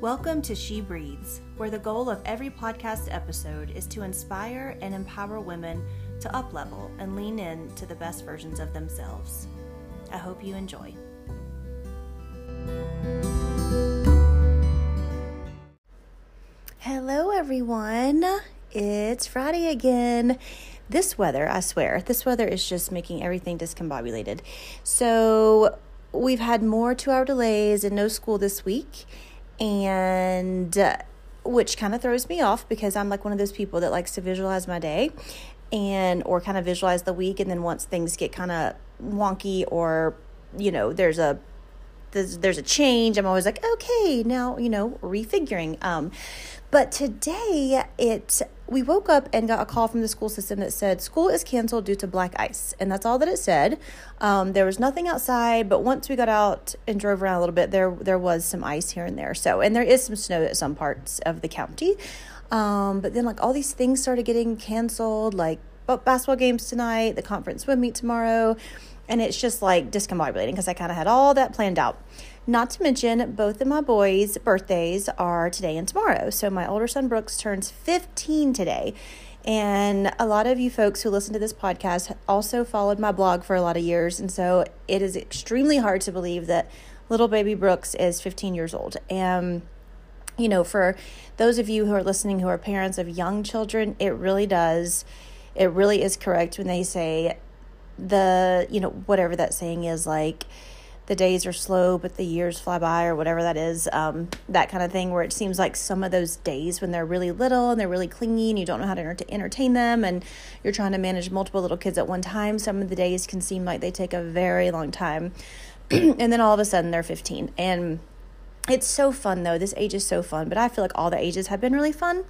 Welcome to She Breathes, where the goal of every podcast episode is to inspire and empower women to uplevel and lean in to the best versions of themselves. I hope you enjoy. Hello, everyone. It's Friday again. This weather, I swear, this weather is just making everything discombobulated. So, we've had more two hour delays and no school this week, and uh, which kind of throws me off because I'm like one of those people that likes to visualize my day and or kind of visualize the week. And then once things get kind of wonky or you know there's a there's, there's a change i'm always like okay now you know refiguring. Um but today it we woke up and got a call from the school system that said school is canceled due to black ice. And that's all that it said. Um, there was nothing outside but once we got out and drove around a little bit there there was some ice here and there. So and there is some snow at some parts of the county. Um, but then like all these things started getting canceled like basketball games tonight the conference swim meet tomorrow. And it's just like discombobulating because i kind of had all that planned out not to mention, both of my boys' birthdays are today and tomorrow. So my older son Brooks turns 15 today. And a lot of you folks who listen to this podcast also followed my blog for a lot of years. And so it is extremely hard to believe that little baby Brooks is 15 years old. And, you know, for those of you who are listening who are parents of young children, it really does, it really is correct when they say the, you know, whatever that saying is like, the days are slow, but the years fly by, or whatever that is, um, that kind of thing, where it seems like some of those days when they're really little and they're really clingy and you don't know how to enter- entertain them and you're trying to manage multiple little kids at one time, some of the days can seem like they take a very long time. and then all of a sudden they're 15. And it's so fun though. This age is so fun, but I feel like all the ages have been really fun.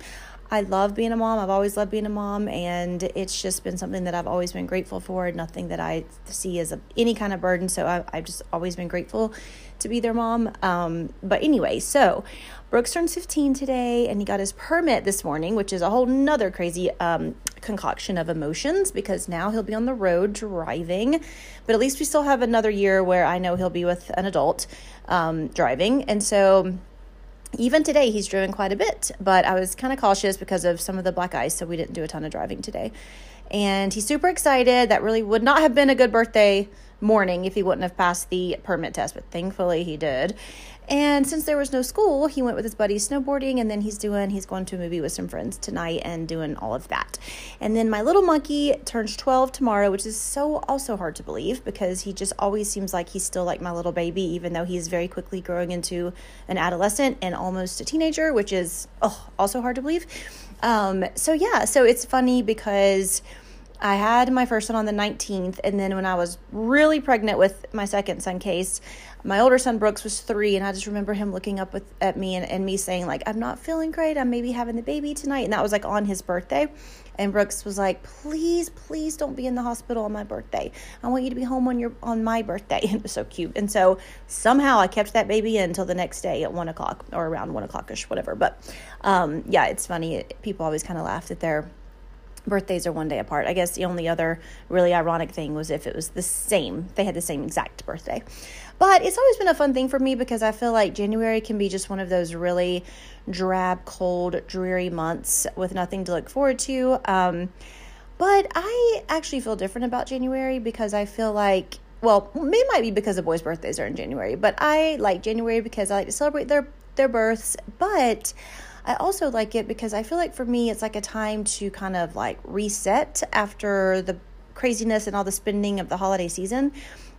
I love being a mom. I've always loved being a mom, and it's just been something that I've always been grateful for. Nothing that I see as a, any kind of burden. So I, have just always been grateful to be their mom. Um, but anyway, so Brooks turned 15 today, and he got his permit this morning, which is a whole nother crazy um, concoction of emotions because now he'll be on the road driving. But at least we still have another year where I know he'll be with an adult um, driving, and so even today he's driven quite a bit but i was kind of cautious because of some of the black ice so we didn't do a ton of driving today. And he's super excited. That really would not have been a good birthday morning if he wouldn't have passed the permit test but thankfully he did and since there was no school, he went with his buddies snowboarding, and then he's doing he's going to a movie with some friends tonight and doing all of that. And then my little monkey turns 12 tomorrow, which is so also hard to believe because he just always seems like he's still like my little baby, even though he's very quickly growing into an adolescent and almost a teenager, which is oh, also hard to believe. Um, so yeah, so it's funny because I had my first son on the 19th, and then when I was really pregnant with my second son, Case, my older son Brooks was three, and I just remember him looking up with, at me and, and me saying, like, I'm not feeling great. I'm maybe having the baby tonight. And that was like on his birthday. And Brooks was like, please, please don't be in the hospital on my birthday. I want you to be home on your on my birthday. And it was so cute. And so somehow I kept that baby in until the next day at one o'clock or around one o'clockish, whatever. But um, yeah, it's funny. People always kind of laugh at their birthdays are one day apart. I guess the only other really ironic thing was if it was the same, they had the same exact birthday. But it's always been a fun thing for me because I feel like January can be just one of those really drab, cold, dreary months with nothing to look forward to. Um, but I actually feel different about January because I feel like, well, it might be because the boys' birthdays are in January, but I like January because I like to celebrate their their births. But I also like it because I feel like for me, it's like a time to kind of like reset after the craziness and all the spending of the holiday season.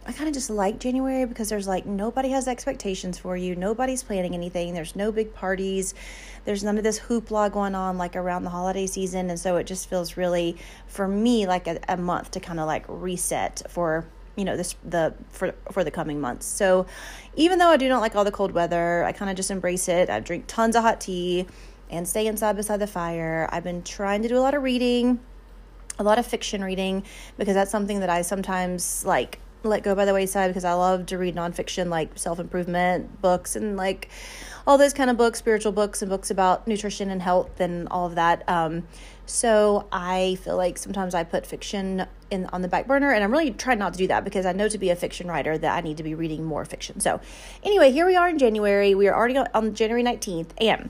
I kind of just like January because there's like nobody has expectations for you. Nobody's planning anything. There's no big parties. There's none of this hoopla going on like around the holiday season. And so it just feels really, for me, like a, a month to kind of like reset for you know this the for for the coming months. So even though i do not like all the cold weather i kind of just embrace it. I drink tons of hot tea and stay inside beside the fire. I've been trying to do a lot of reading a lot of fiction reading because that's something that i sometimes like let go by the wayside because I love to read nonfiction like self improvement books and like all those kind of books, spiritual books and books about nutrition and health and all of that. Um, so I feel like sometimes I put fiction in on the back burner, and I'm really trying not to do that because I know to be a fiction writer that I need to be reading more fiction. So anyway, here we are in January. We are already on January 19th, and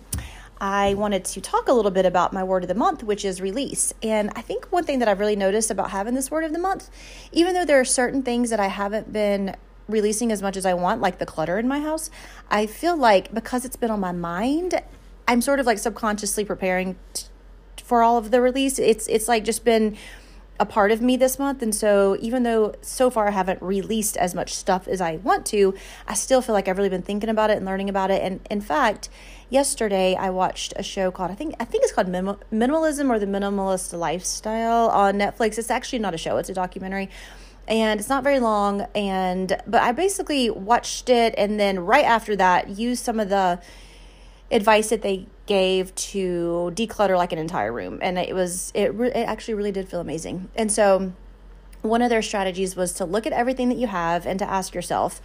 I wanted to talk a little bit about my word of the month, which is release. And I think one thing that I've really noticed about having this word of the month, even though there are certain things that I haven't been releasing as much as I want, like the clutter in my house, I feel like because it's been on my mind, I'm sort of like subconsciously preparing for all of the release. It's it's like just been a part of me this month. And so, even though so far I haven't released as much stuff as I want to, I still feel like I've really been thinking about it and learning about it. And in fact, yesterday I watched a show called I think I think it's called Minimalism or the Minimalist Lifestyle on Netflix. It's actually not a show; it's a documentary. And it's not very long, and but I basically watched it, and then right after that, used some of the advice that they gave to declutter like an entire room. And it was it re- it actually really did feel amazing. And so one of their strategies was to look at everything that you have and to ask yourself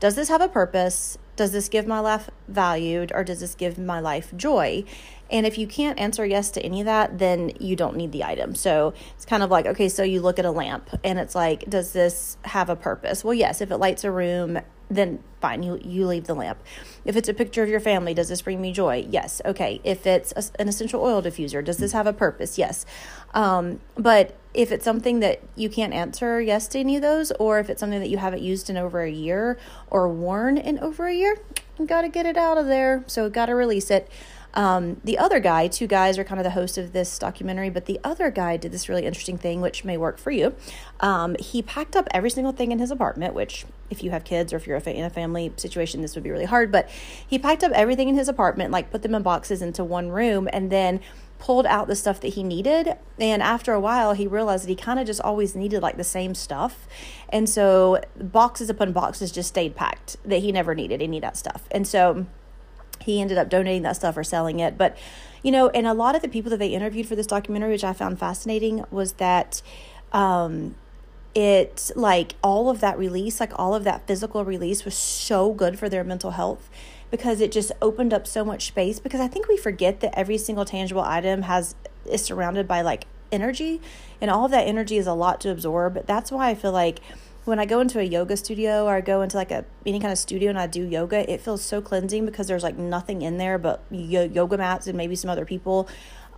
does this have a purpose? Does this give my life valued or does this give my life joy? And if you can't answer yes to any of that then you don't need the item. So it's kind of like okay so you look at a lamp and it's like does this have a purpose? Well yes if it lights a room then fine, you, you leave the lamp. If it's a picture of your family, does this bring me joy? Yes. Okay. If it's a, an essential oil diffuser, does this have a purpose? Yes. Um, but if it's something that you can't answer yes to any of those, or if it's something that you haven't used in over a year or worn in over a year, you got to get it out of there. So, got to release it. Um, the other guy, two guys are kind of the host of this documentary, but the other guy did this really interesting thing, which may work for you. Um, he packed up every single thing in his apartment, which, if you have kids or if you're in a family situation, this would be really hard. But he packed up everything in his apartment, like put them in boxes into one room, and then pulled out the stuff that he needed. And after a while, he realized that he kind of just always needed like the same stuff. And so boxes upon boxes just stayed packed that he never needed any of that stuff. And so he ended up donating that stuff or selling it. But, you know, and a lot of the people that they interviewed for this documentary, which I found fascinating, was that um, it, like, all of that release, like, all of that physical release was so good for their mental health because it just opened up so much space. Because I think we forget that every single tangible item has is surrounded by like energy, and all of that energy is a lot to absorb. That's why I feel like when I go into a yoga studio or I go into like a any kind of studio and I do yoga, it feels so cleansing because there's like nothing in there but yoga mats and maybe some other people.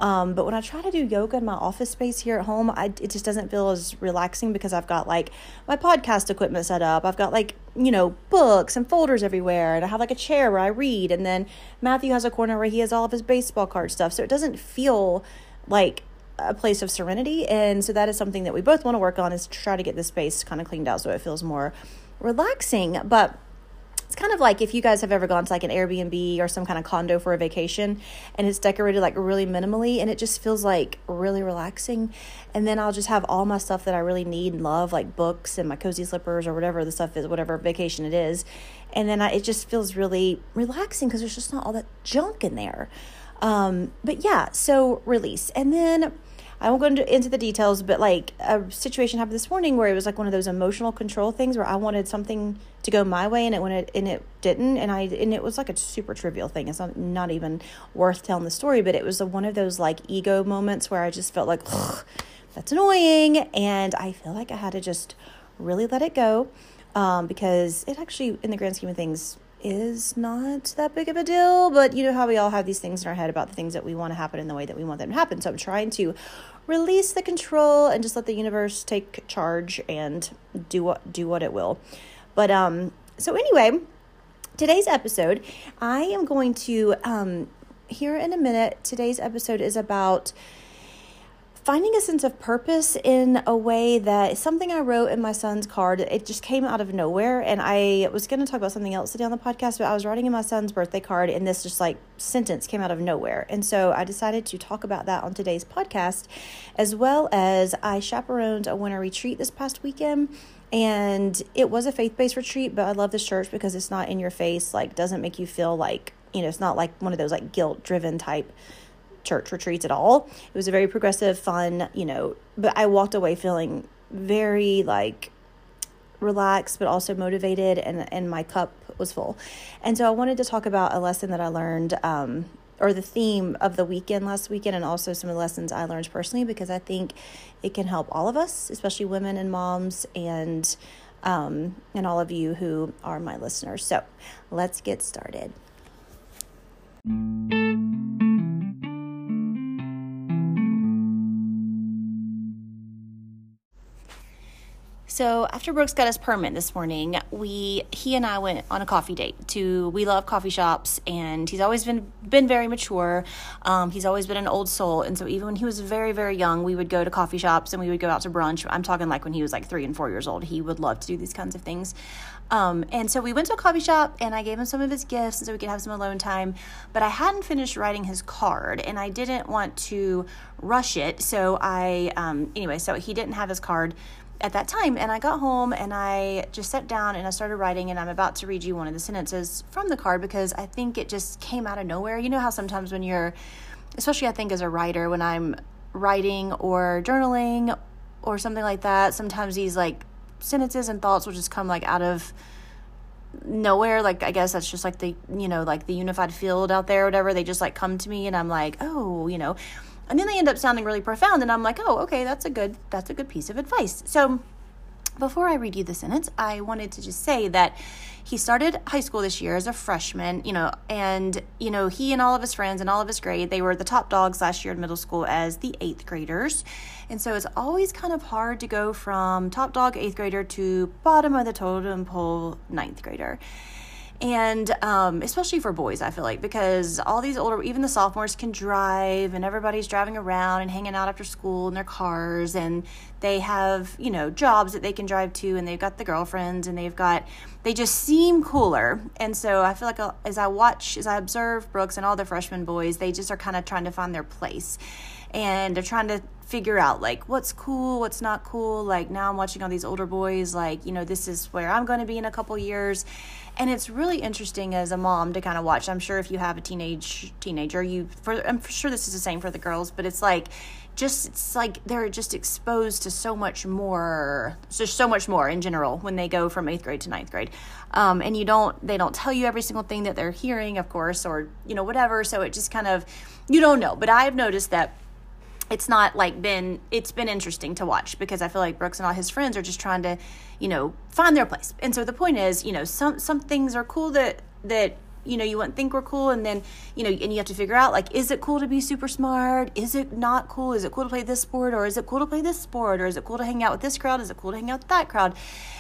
Um, but when I try to do yoga in my office space here at home, I, it just doesn't feel as relaxing because I've got like my podcast equipment set up. I've got like, you know, books and folders everywhere. And I have like a chair where I read. And then Matthew has a corner where he has all of his baseball card stuff. So it doesn't feel like a place of serenity. And so that is something that we both want to work on is to try to get this space kind of cleaned out so it feels more relaxing. But it's kind of like if you guys have ever gone to like an Airbnb or some kind of condo for a vacation and it's decorated like really minimally and it just feels like really relaxing. And then I'll just have all my stuff that I really need and love, like books and my cozy slippers or whatever the stuff is, whatever vacation it is. And then I, it just feels really relaxing because there's just not all that junk in there. Um, but yeah, so release. And then I won't go into, into the details, but like a situation happened this morning where it was like one of those emotional control things where I wanted something to go my way and it it and it didn't and I and it was like a super trivial thing. It's not not even worth telling the story, but it was a, one of those like ego moments where I just felt like that's annoying and I feel like I had to just really let it go um, because it actually in the grand scheme of things is not that big of a deal, but you know how we all have these things in our head about the things that we want to happen in the way that we want them to happen. So I'm trying to release the control and just let the universe take charge and do what do what it will. But um so anyway, today's episode, I am going to um here in a minute. Today's episode is about finding a sense of purpose in a way that something I wrote in my son's card, it just came out of nowhere. And I was going to talk about something else today on the podcast, but I was writing in my son's birthday card and this just like sentence came out of nowhere. And so I decided to talk about that on today's podcast, as well as I chaperoned a winter retreat this past weekend. And it was a faith based retreat, but I love this church because it's not in your face, like, doesn't make you feel like, you know, it's not like one of those like guilt driven type church retreats at all. It was a very progressive, fun, you know, but I walked away feeling very like relaxed but also motivated and and my cup was full. And so i wanted to talk about a lesson that i learned um, or the theme of the weekend last weekend and also some of the lessons i learned personally because i think it can help all of us especially women and moms and um, and all of you who are my listeners. So let's get started So after Brooks got his permit this morning, we he and I went on a coffee date to we love coffee shops and he's always been been very mature. Um, he's always been an old soul and so even when he was very very young, we would go to coffee shops and we would go out to brunch. I'm talking like when he was like 3 and 4 years old. He would love to do these kinds of things. Um, and so we went to a coffee shop and I gave him some of his gifts so we could have some alone time. But I hadn't finished writing his card and I didn't want to rush it. So I, um, anyway, so he didn't have his card at that time. And I got home and I just sat down and I started writing. And I'm about to read you one of the sentences from the card because I think it just came out of nowhere. You know how sometimes when you're, especially I think as a writer, when I'm writing or journaling or something like that, sometimes these like sentences and thoughts will just come like out of nowhere like i guess that's just like the you know like the unified field out there or whatever they just like come to me and i'm like oh you know and then they end up sounding really profound and i'm like oh okay that's a good that's a good piece of advice so before I read you the sentence, I wanted to just say that he started high school this year as a freshman, you know, and, you know, he and all of his friends and all of his grade, they were the top dogs last year in middle school as the eighth graders. And so it's always kind of hard to go from top dog eighth grader to bottom of the totem pole ninth grader and um, especially for boys i feel like because all these older even the sophomores can drive and everybody's driving around and hanging out after school in their cars and they have you know jobs that they can drive to and they've got the girlfriends and they've got they just seem cooler and so i feel like uh, as i watch as i observe brooks and all the freshman boys they just are kind of trying to find their place and they're trying to figure out like what's cool, what's not cool. Like now I'm watching all these older boys, like, you know, this is where I'm going to be in a couple years. And it's really interesting as a mom to kind of watch. I'm sure if you have a teenage teenager, you for I'm sure this is the same for the girls, but it's like just it's like they're just exposed to so much more just so much more in general when they go from eighth grade to ninth grade. Um, and you don't they don't tell you every single thing that they're hearing of course or you know whatever. So it just kind of you don't know. But i've noticed that it's not like been it's been interesting to watch because I feel like Brooks and all his friends are just trying to, you know, find their place. And so the point is, you know, some some things are cool that that you know you wouldn't think were cool and then you know and you have to figure out like is it cool to be super smart? Is it not cool? Is it cool to play this sport or is it cool to play this sport? Or is it cool to hang out with this crowd? Is it cool to hang out with that crowd?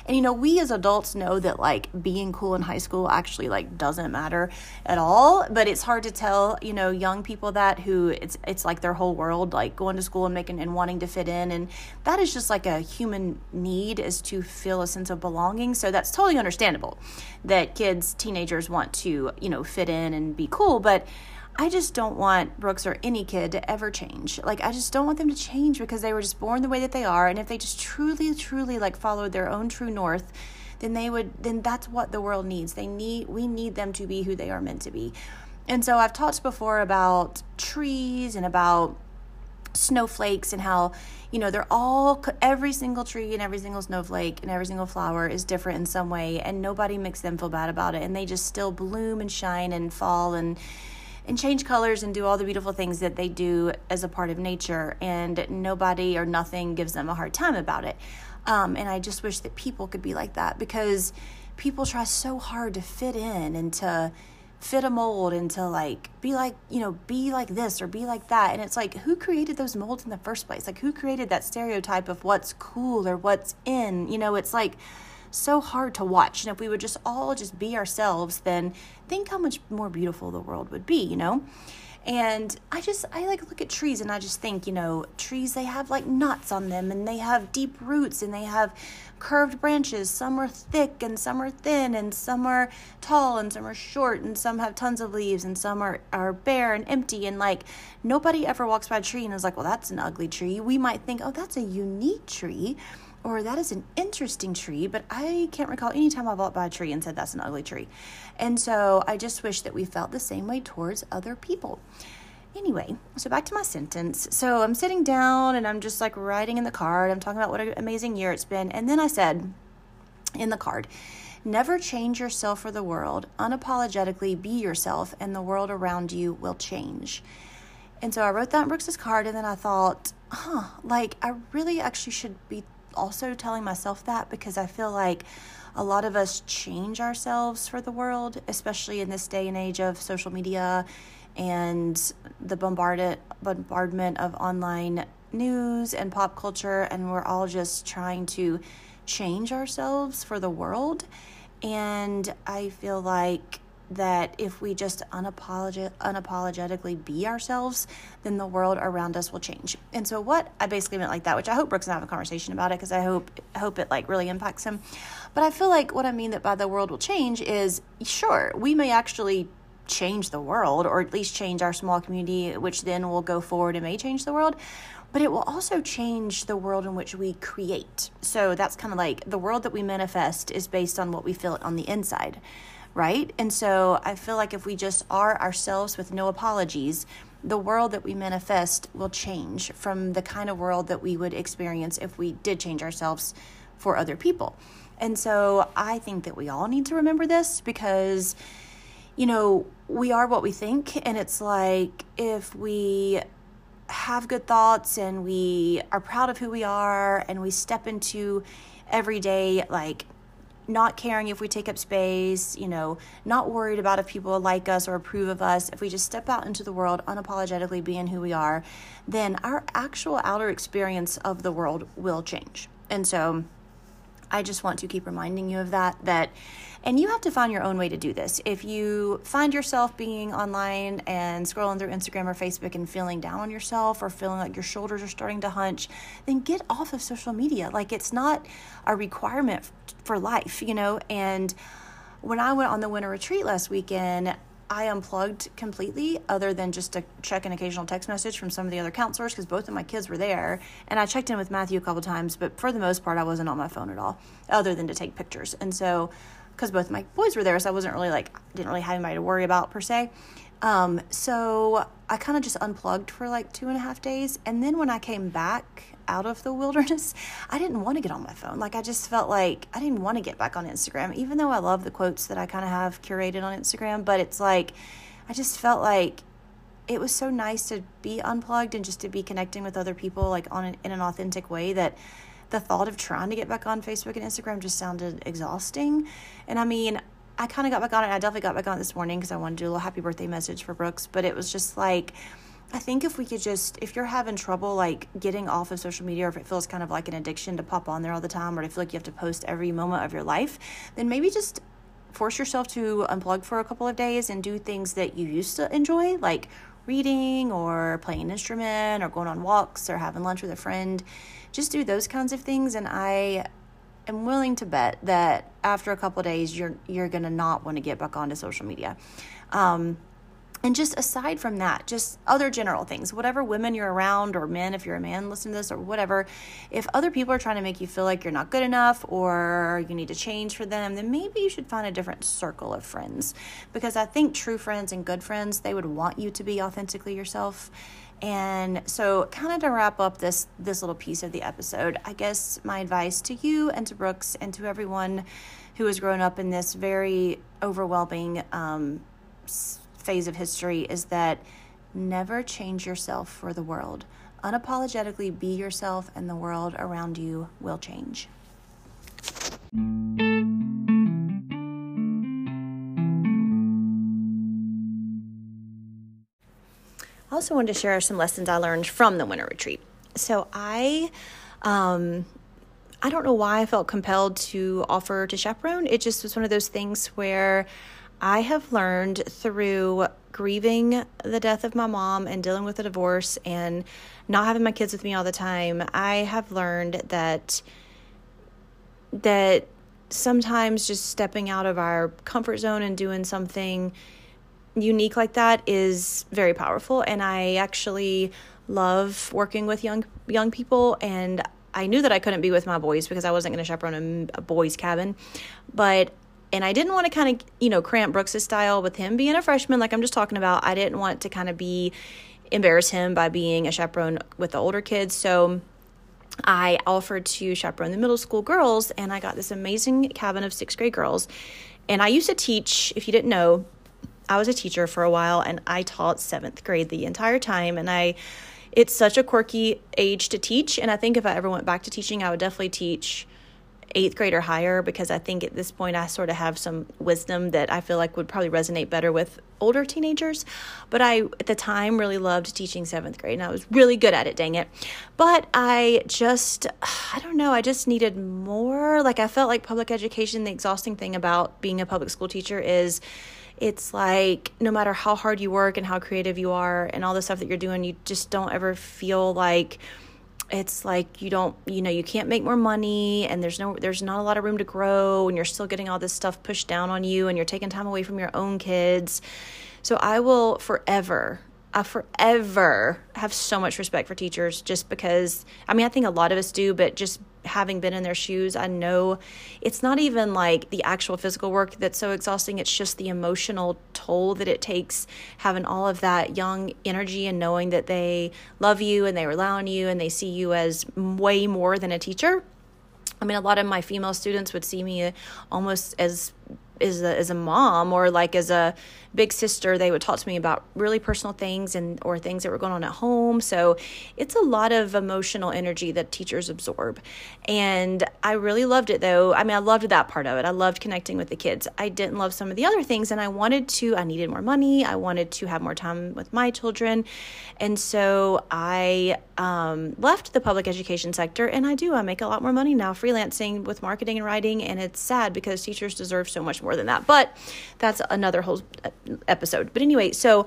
And you know we as adults know that like being cool in high school actually like doesn't matter at all but it's hard to tell you know young people that who it's it's like their whole world like going to school and making and wanting to fit in and that is just like a human need is to feel a sense of belonging so that's totally understandable that kids teenagers want to you know, fit in and be cool. But I just don't want Brooks or any kid to ever change. Like, I just don't want them to change because they were just born the way that they are. And if they just truly, truly like followed their own true north, then they would, then that's what the world needs. They need, we need them to be who they are meant to be. And so I've talked before about trees and about snowflakes and how you know they're all every single tree and every single snowflake and every single flower is different in some way and nobody makes them feel bad about it and they just still bloom and shine and fall and and change colors and do all the beautiful things that they do as a part of nature and nobody or nothing gives them a hard time about it. Um, and i just wish that people could be like that because people try so hard to fit in and to fit a mold and to like be like you know be like this or be like that. And it's like who created those molds in the first place? Like who created that stereotype of what's cool or what's in? You know it's like so hard to watch. And if we would just all just be ourselves then think how much more beautiful the world would be you know and I just, I like look at trees and I just think, you know, trees, they have like knots on them and they have deep roots and they have curved branches. Some are thick and some are thin and some are tall and some are short and some have tons of leaves and some are, are bare and empty. And like nobody ever walks by a tree and is like, well, that's an ugly tree. We might think, oh, that's a unique tree or that is an interesting tree, but I can't recall any time I've walked by a tree and said that's an ugly tree. And so I just wish that we felt the same way towards other people. Anyway, so back to my sentence. So I'm sitting down and I'm just like writing in the card. I'm talking about what an amazing year it's been. And then I said, in the card. Never change yourself for the world. Unapologetically be yourself, and the world around you will change. And so I wrote that in Brooks's card, and then I thought, huh, like I really actually should be also telling myself that because I feel like a lot of us change ourselves for the world, especially in this day and age of social media and the bombarded bombardment of online news and pop culture and we're all just trying to change ourselves for the world. And I feel like that if we just unapologetic, unapologetically be ourselves, then the world around us will change. And so what I basically meant like that, which I hope Brooks and I have a conversation about it because I hope I hope it like really impacts him. But I feel like what I mean that by the world will change is sure, we may actually change the world or at least change our small community, which then will go forward and may change the world. But it will also change the world in which we create. So that's kind of like the world that we manifest is based on what we feel on the inside right? And so I feel like if we just are ourselves with no apologies, the world that we manifest will change from the kind of world that we would experience if we did change ourselves for other people. And so I think that we all need to remember this because, you know, we are what we think. And it's like if we have good thoughts and we are proud of who we are and we step into every day like not caring if we take up space, you know, not worried about if people like us or approve of us, if we just step out into the world unapologetically being who we are, then our actual outer experience of the world will change. And so I just want to keep reminding you of that that and you have to find your own way to do this. If you find yourself being online and scrolling through Instagram or Facebook and feeling down on yourself or feeling like your shoulders are starting to hunch, then get off of social media. Like it's not a requirement for life, you know? And when I went on the winter retreat last weekend, I unplugged completely, other than just to check an occasional text message from some of the other counselors because both of my kids were there. And I checked in with Matthew a couple times, but for the most part, I wasn't on my phone at all, other than to take pictures. And so, because both my boys were there, so I wasn't really like, didn't really have anybody to worry about per se. Um, so I kind of just unplugged for like two and a half days. And then when I came back out of the wilderness, I didn't want to get on my phone. Like I just felt like I didn't want to get back on Instagram, even though I love the quotes that I kind of have curated on Instagram. But it's like, I just felt like it was so nice to be unplugged and just to be connecting with other people like on an, in an authentic way that the thought of trying to get back on Facebook and Instagram just sounded exhausting. And I mean, I kind of got back on it. I definitely got back on it this morning because I wanted to do a little happy birthday message for Brooks. But it was just like, I think if we could just, if you're having trouble like getting off of social media, or if it feels kind of like an addiction to pop on there all the time, or to feel like you have to post every moment of your life, then maybe just force yourself to unplug for a couple of days and do things that you used to enjoy, like reading or playing an instrument or going on walks or having lunch with a friend. Just do those kinds of things. And I am willing to bet that after a couple days, you're you're gonna not want to get back onto social media. Um, and just aside from that, just other general things, whatever women you're around or men, if you're a man, listen to this or whatever. If other people are trying to make you feel like you're not good enough or you need to change for them, then maybe you should find a different circle of friends. Because I think true friends and good friends, they would want you to be authentically yourself. And so kind of to wrap up this this little piece of the episode, I guess my advice to you and to Brooks and to everyone who has grown up in this very overwhelming um, phase of history is that never change yourself for the world. Unapologetically be yourself, and the world around you will change. I also wanted to share some lessons I learned from the winter retreat. So I um, I don't know why I felt compelled to offer to chaperone. It just was one of those things where I have learned through grieving the death of my mom and dealing with a divorce and not having my kids with me all the time, I have learned that that sometimes just stepping out of our comfort zone and doing something unique like that is very powerful and I actually love working with young young people and I knew that I couldn't be with my boys because I wasn't going to chaperone a, a boys cabin but and I didn't want to kind of, you know, cramp Brooks's style with him being a freshman, like I'm just talking about. I didn't want to kind of be embarrass him by being a chaperone with the older kids. So I offered to chaperone the middle school girls, and I got this amazing cabin of sixth grade girls. And I used to teach, if you didn't know, I was a teacher for a while and I taught seventh grade the entire time. And I, it's such a quirky age to teach. And I think if I ever went back to teaching, I would definitely teach eighth grade or higher because I think at this point I sort of have some wisdom that I feel like would probably resonate better with older teenagers. But I, at the time, really loved teaching seventh grade and I was really good at it, dang it. But I just, I don't know, I just needed more. Like I felt like public education, the exhausting thing about being a public school teacher is it's like no matter how hard you work and how creative you are and all the stuff that you're doing, you just don't ever feel like, it's like you don't you know you can't make more money and there's no there's not a lot of room to grow and you're still getting all this stuff pushed down on you and you're taking time away from your own kids. So i will forever I forever have so much respect for teachers just because I mean I think a lot of us do but just having been in their shoes I know it's not even like the actual physical work that's so exhausting. It's just the emotional toll that it takes having all of that young energy and knowing that they love you and they rely on you and they see you as way more than a teacher. I mean, a lot of my female students would see me uh, almost as as a, as a mom or like as a big sister they would talk to me about really personal things and or things that were going on at home. So it's a lot of emotional energy that teachers absorb. And i really loved it though. I mean i loved that part of it. I loved connecting with the kids. I didn't love some of the other things and i wanted to i needed more money. I wanted to have more time with my children. And so i um, left the public education sector and i do i make a lot more money now freelancing with marketing and writing and it's sad because teachers deserve so much more than that. But that's another whole episode. But anyway, so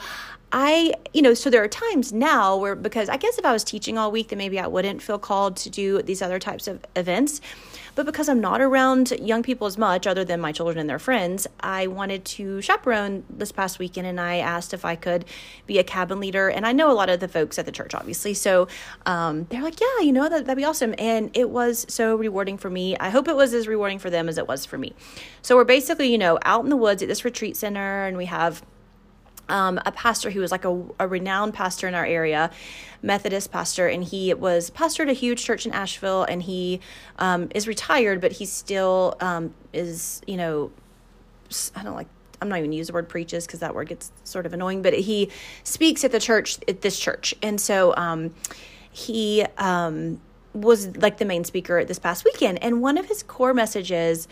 I, you know, so there are times now where, because I guess if I was teaching all week, then maybe I wouldn't feel called to do these other types of events. But because I'm not around young people as much, other than my children and their friends, I wanted to chaperone this past weekend and I asked if I could be a cabin leader. And I know a lot of the folks at the church, obviously. So um, they're like, yeah, you know, that, that'd be awesome. And it was so rewarding for me. I hope it was as rewarding for them as it was for me. So we're basically, you know, out in the woods at this retreat center and we have um, a pastor who was like a, a, renowned pastor in our area, Methodist pastor, and he was pastor a huge church in Asheville, and he um, is retired, but he still um, is, you know, I don't like. I'm not even use the word preaches because that word gets sort of annoying, but he speaks at the church at this church, and so um, he um, was like the main speaker this past weekend, and one of his core messages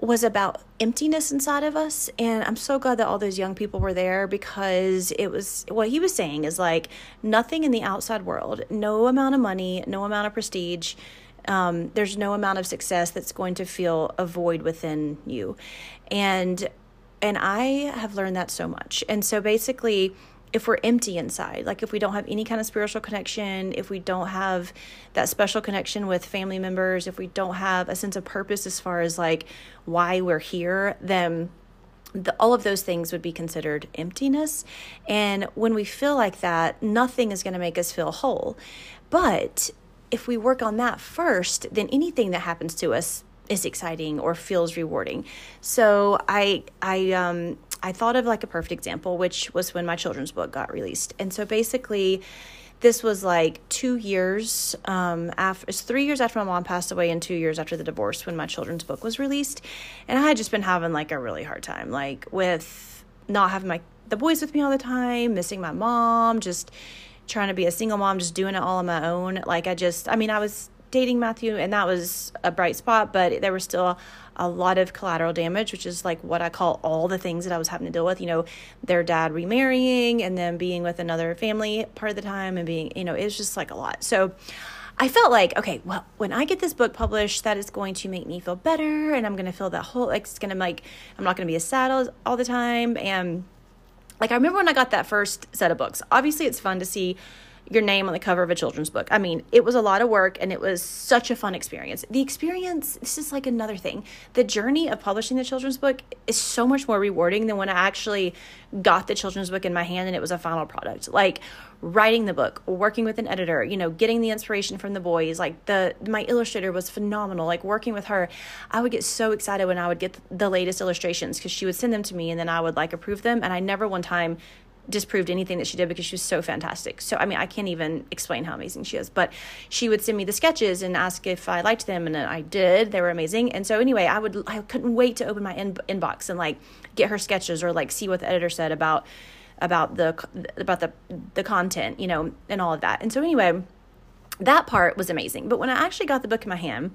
was about emptiness inside of us. And I'm so glad that all those young people were there because it was what he was saying is like nothing in the outside world, no amount of money, no amount of prestige. Um, there's no amount of success that's going to feel a void within you. And and I have learned that so much. And so basically if we're empty inside, like if we don't have any kind of spiritual connection, if we don't have that special connection with family members, if we don't have a sense of purpose as far as like why we're here, then the, all of those things would be considered emptiness. And when we feel like that, nothing is going to make us feel whole. But if we work on that first, then anything that happens to us is exciting or feels rewarding. So I I um I thought of like a perfect example, which was when my children's book got released. And so basically, this was like two years um, after it's three years after my mom passed away and two years after the divorce when my children's book was released and i had just been having like a really hard time like with not having my the boys with me all the time missing my mom just trying to be a single mom just doing it all on my own like i just i mean i was dating Matthew, and that was a bright spot, but there was still a lot of collateral damage, which is like what I call all the things that I was having to deal with. You know, their dad remarrying and then being with another family part of the time and being, you know, it was just like a lot. So, I felt like, okay, well, when I get this book published, that is going to make me feel better, and I'm going to feel that whole, like, it's going to like, I'm not going to be as sad all the time. And like, I remember when I got that first set of books, obviously, it's fun to see your name on the cover of a children's book. I mean, it was a lot of work and it was such a fun experience. The experience, this is like another thing. The journey of publishing the children's book is so much more rewarding than when I actually got the children's book in my hand and it was a final product. Like writing the book, working with an editor, you know, getting the inspiration from the boys. Like the my illustrator was phenomenal. Like working with her, I would get so excited when I would get the latest illustrations because she would send them to me and then I would like approve them and I never one time disproved anything that she did because she was so fantastic. So I mean, I can't even explain how amazing she is. But she would send me the sketches and ask if I liked them, and I did. They were amazing. And so anyway, I would I couldn't wait to open my in- inbox and like get her sketches or like see what the editor said about about the about the the content, you know, and all of that. And so anyway, that part was amazing. But when I actually got the book in my hand,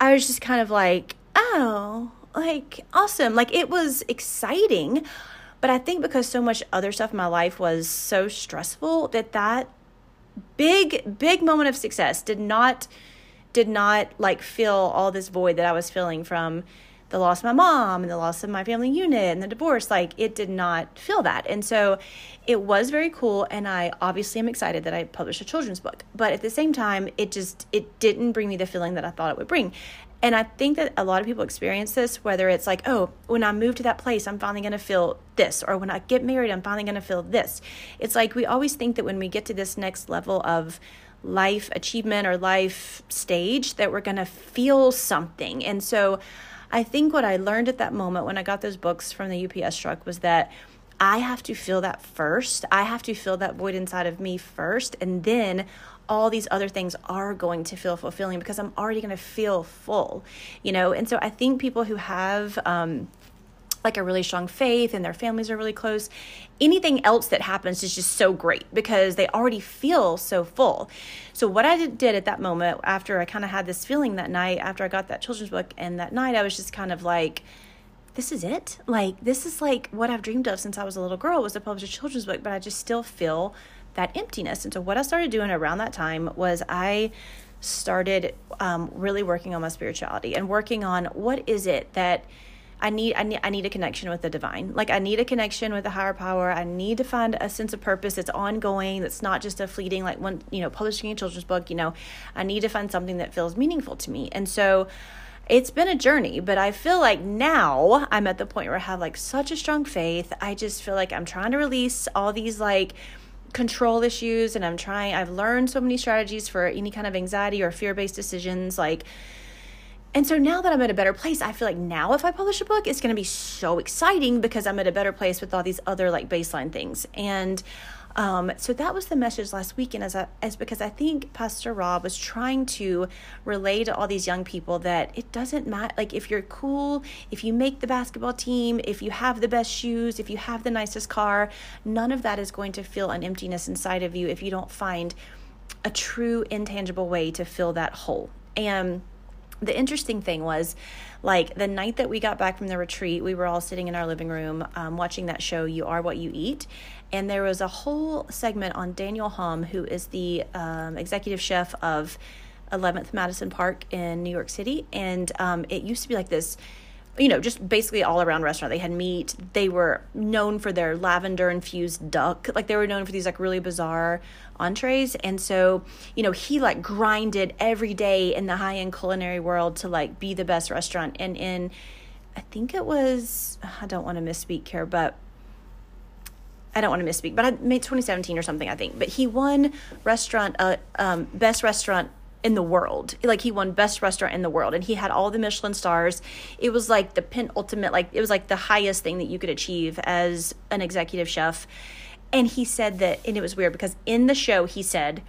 I was just kind of like, oh, like awesome. Like it was exciting. But I think because so much other stuff in my life was so stressful that that big big moment of success did not did not like fill all this void that I was feeling from the loss of my mom and the loss of my family unit and the divorce. Like it did not feel that. And so it was very cool and i obviously am excited that i published a children's book. But at the same time it just it didn't bring me the feeling that i thought it would bring and i think that a lot of people experience this whether it's like oh when i move to that place i'm finally going to feel this or when i get married i'm finally going to feel this it's like we always think that when we get to this next level of life achievement or life stage that we're going to feel something and so I think what I learned at that moment when I got those books from the UPS truck was that I have to feel that first. I have to feel that void inside of me first. And then all these other things are going to feel fulfilling because I'm already going to feel full, you know? And so I think people who have, um, like a really strong faith and their families are really close. Anything else that happens is just so great because they already feel so full. So, what I did at that moment after I kind of had this feeling that night after I got that children's book, and that night I was just kind of like, this is it. Like, this is like what I've dreamed of since I was a little girl was to publish a children's book, but I just still feel that emptiness. And so, what I started doing around that time was I started um, really working on my spirituality and working on what is it that I need I need I need a connection with the divine. Like I need a connection with the higher power. I need to find a sense of purpose that's ongoing, that's not just a fleeting like one, you know, publishing a children's book, you know. I need to find something that feels meaningful to me. And so it's been a journey, but I feel like now I'm at the point where I have like such a strong faith. I just feel like I'm trying to release all these like control issues and I'm trying I've learned so many strategies for any kind of anxiety or fear-based decisions like and so now that I'm at a better place, I feel like now if I publish a book, it's going to be so exciting because I'm at a better place with all these other like baseline things. And um, so that was the message last weekend, as, as because I think Pastor Rob was trying to relay to all these young people that it doesn't matter. Like if you're cool, if you make the basketball team, if you have the best shoes, if you have the nicest car, none of that is going to feel an emptiness inside of you if you don't find a true intangible way to fill that hole. And the interesting thing was like the night that we got back from the retreat we were all sitting in our living room um, watching that show you are what you eat and there was a whole segment on daniel humm who is the um, executive chef of 11th madison park in new york city and um, it used to be like this you know, just basically all around restaurant. They had meat. They were known for their lavender infused duck. Like they were known for these like really bizarre entrees. And so, you know, he like grinded every day in the high end culinary world to like be the best restaurant. And in, I think it was, I don't want to misspeak here, but I don't want to misspeak, but I made 2017 or something, I think. But he won restaurant, uh, um, best restaurant in the world. Like he won best restaurant in the world and he had all the Michelin stars. It was like the penultimate like it was like the highest thing that you could achieve as an executive chef. And he said that and it was weird because in the show he said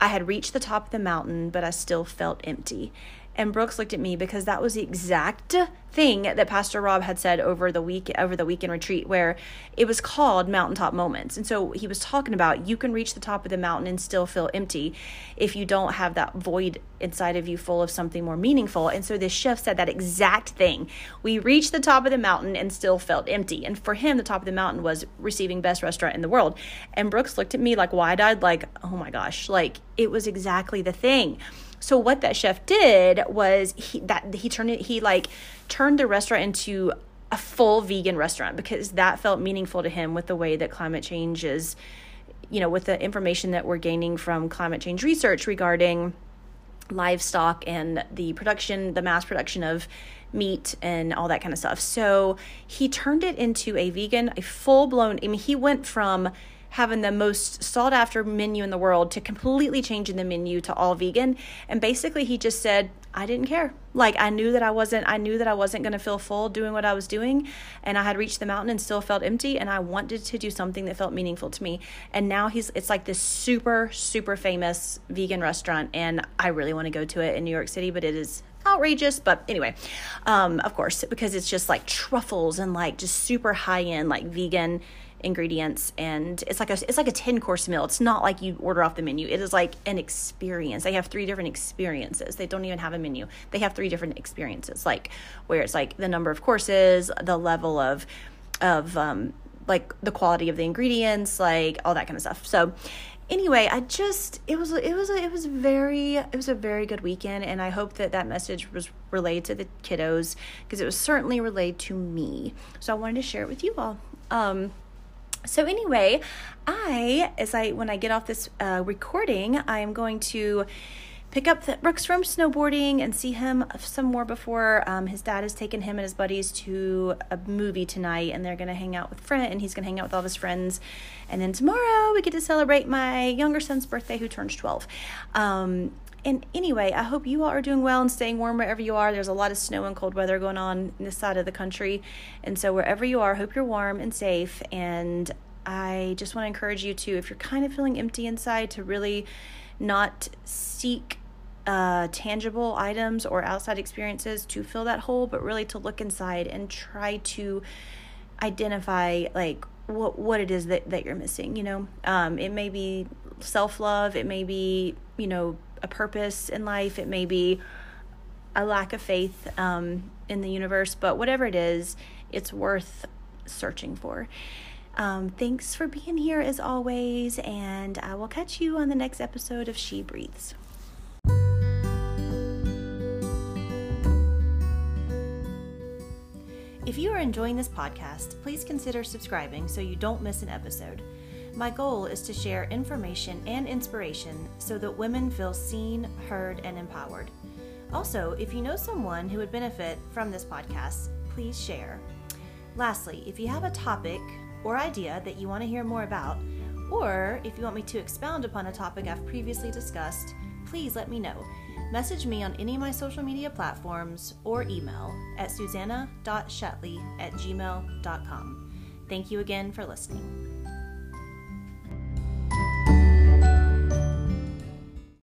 I had reached the top of the mountain but I still felt empty. And Brooks looked at me because that was the exact thing that Pastor Rob had said over the week over the weekend retreat where it was called mountaintop moments. And so he was talking about you can reach the top of the mountain and still feel empty if you don't have that void inside of you full of something more meaningful. And so this chef said that exact thing. We reached the top of the mountain and still felt empty. And for him the top of the mountain was receiving best restaurant in the world. And Brooks looked at me like wide-eyed like, "Oh my gosh, like it was exactly the thing." So what that chef did was he that he turned it he like turned the restaurant into a full vegan restaurant because that felt meaningful to him with the way that climate change is you know with the information that we're gaining from climate change research regarding livestock and the production the mass production of meat and all that kind of stuff. So he turned it into a vegan, a full blown I mean he went from having the most sought after menu in the world to completely changing the menu to all vegan. And basically, he just said, I didn't care. Like I knew that I wasn't I knew that I wasn't going to feel full doing what I was doing and I had reached the mountain and still felt empty and I wanted to do something that felt meaningful to me. And now he's it's like this super super famous vegan restaurant and I really want to go to it in New York City, but it is outrageous but anyway um of course because it's just like truffles and like just super high end like vegan ingredients and it's like a it's like a 10 course meal. It's not like you order off the menu. It is like an experience. They have three different experiences. They don't even have a menu. They have three different experiences like where it's like the number of courses the level of of um like the quality of the ingredients like all that kind of stuff. So anyway i just it was it was it was very it was a very good weekend and i hope that that message was relayed to the kiddos because it was certainly relayed to me. So i wanted to share it with you all. Um so anyway i as i when i get off this uh, recording i am going to pick up Brooks from snowboarding and see him some more before um, his dad has taken him and his buddies to a movie tonight and they're going to hang out with friend and he's going to hang out with all his friends. And then tomorrow we get to celebrate my younger son's birthday who turns 12 um, and anyway, I hope you all are doing well and staying warm wherever you are. There's a lot of snow and cold weather going on in this side of the country. And so, wherever you are, hope you're warm and safe. And I just want to encourage you to, if you're kind of feeling empty inside, to really not seek uh, tangible items or outside experiences to fill that hole, but really to look inside and try to identify like what what it is that, that you're missing. You know, um, it may be self love, it may be you know a purpose in life, it may be a lack of faith um, in the universe, but whatever it is, it's worth searching for. Um, thanks for being here as always, and I will catch you on the next episode of She Breathes. If you are enjoying this podcast, please consider subscribing so you don't miss an episode. My goal is to share information and inspiration so that women feel seen, heard, and empowered. Also, if you know someone who would benefit from this podcast, please share. Lastly, if you have a topic or idea that you want to hear more about, or if you want me to expound upon a topic I've previously discussed, please let me know. Message me on any of my social media platforms or email at susanna.shetley at gmail.com. Thank you again for listening.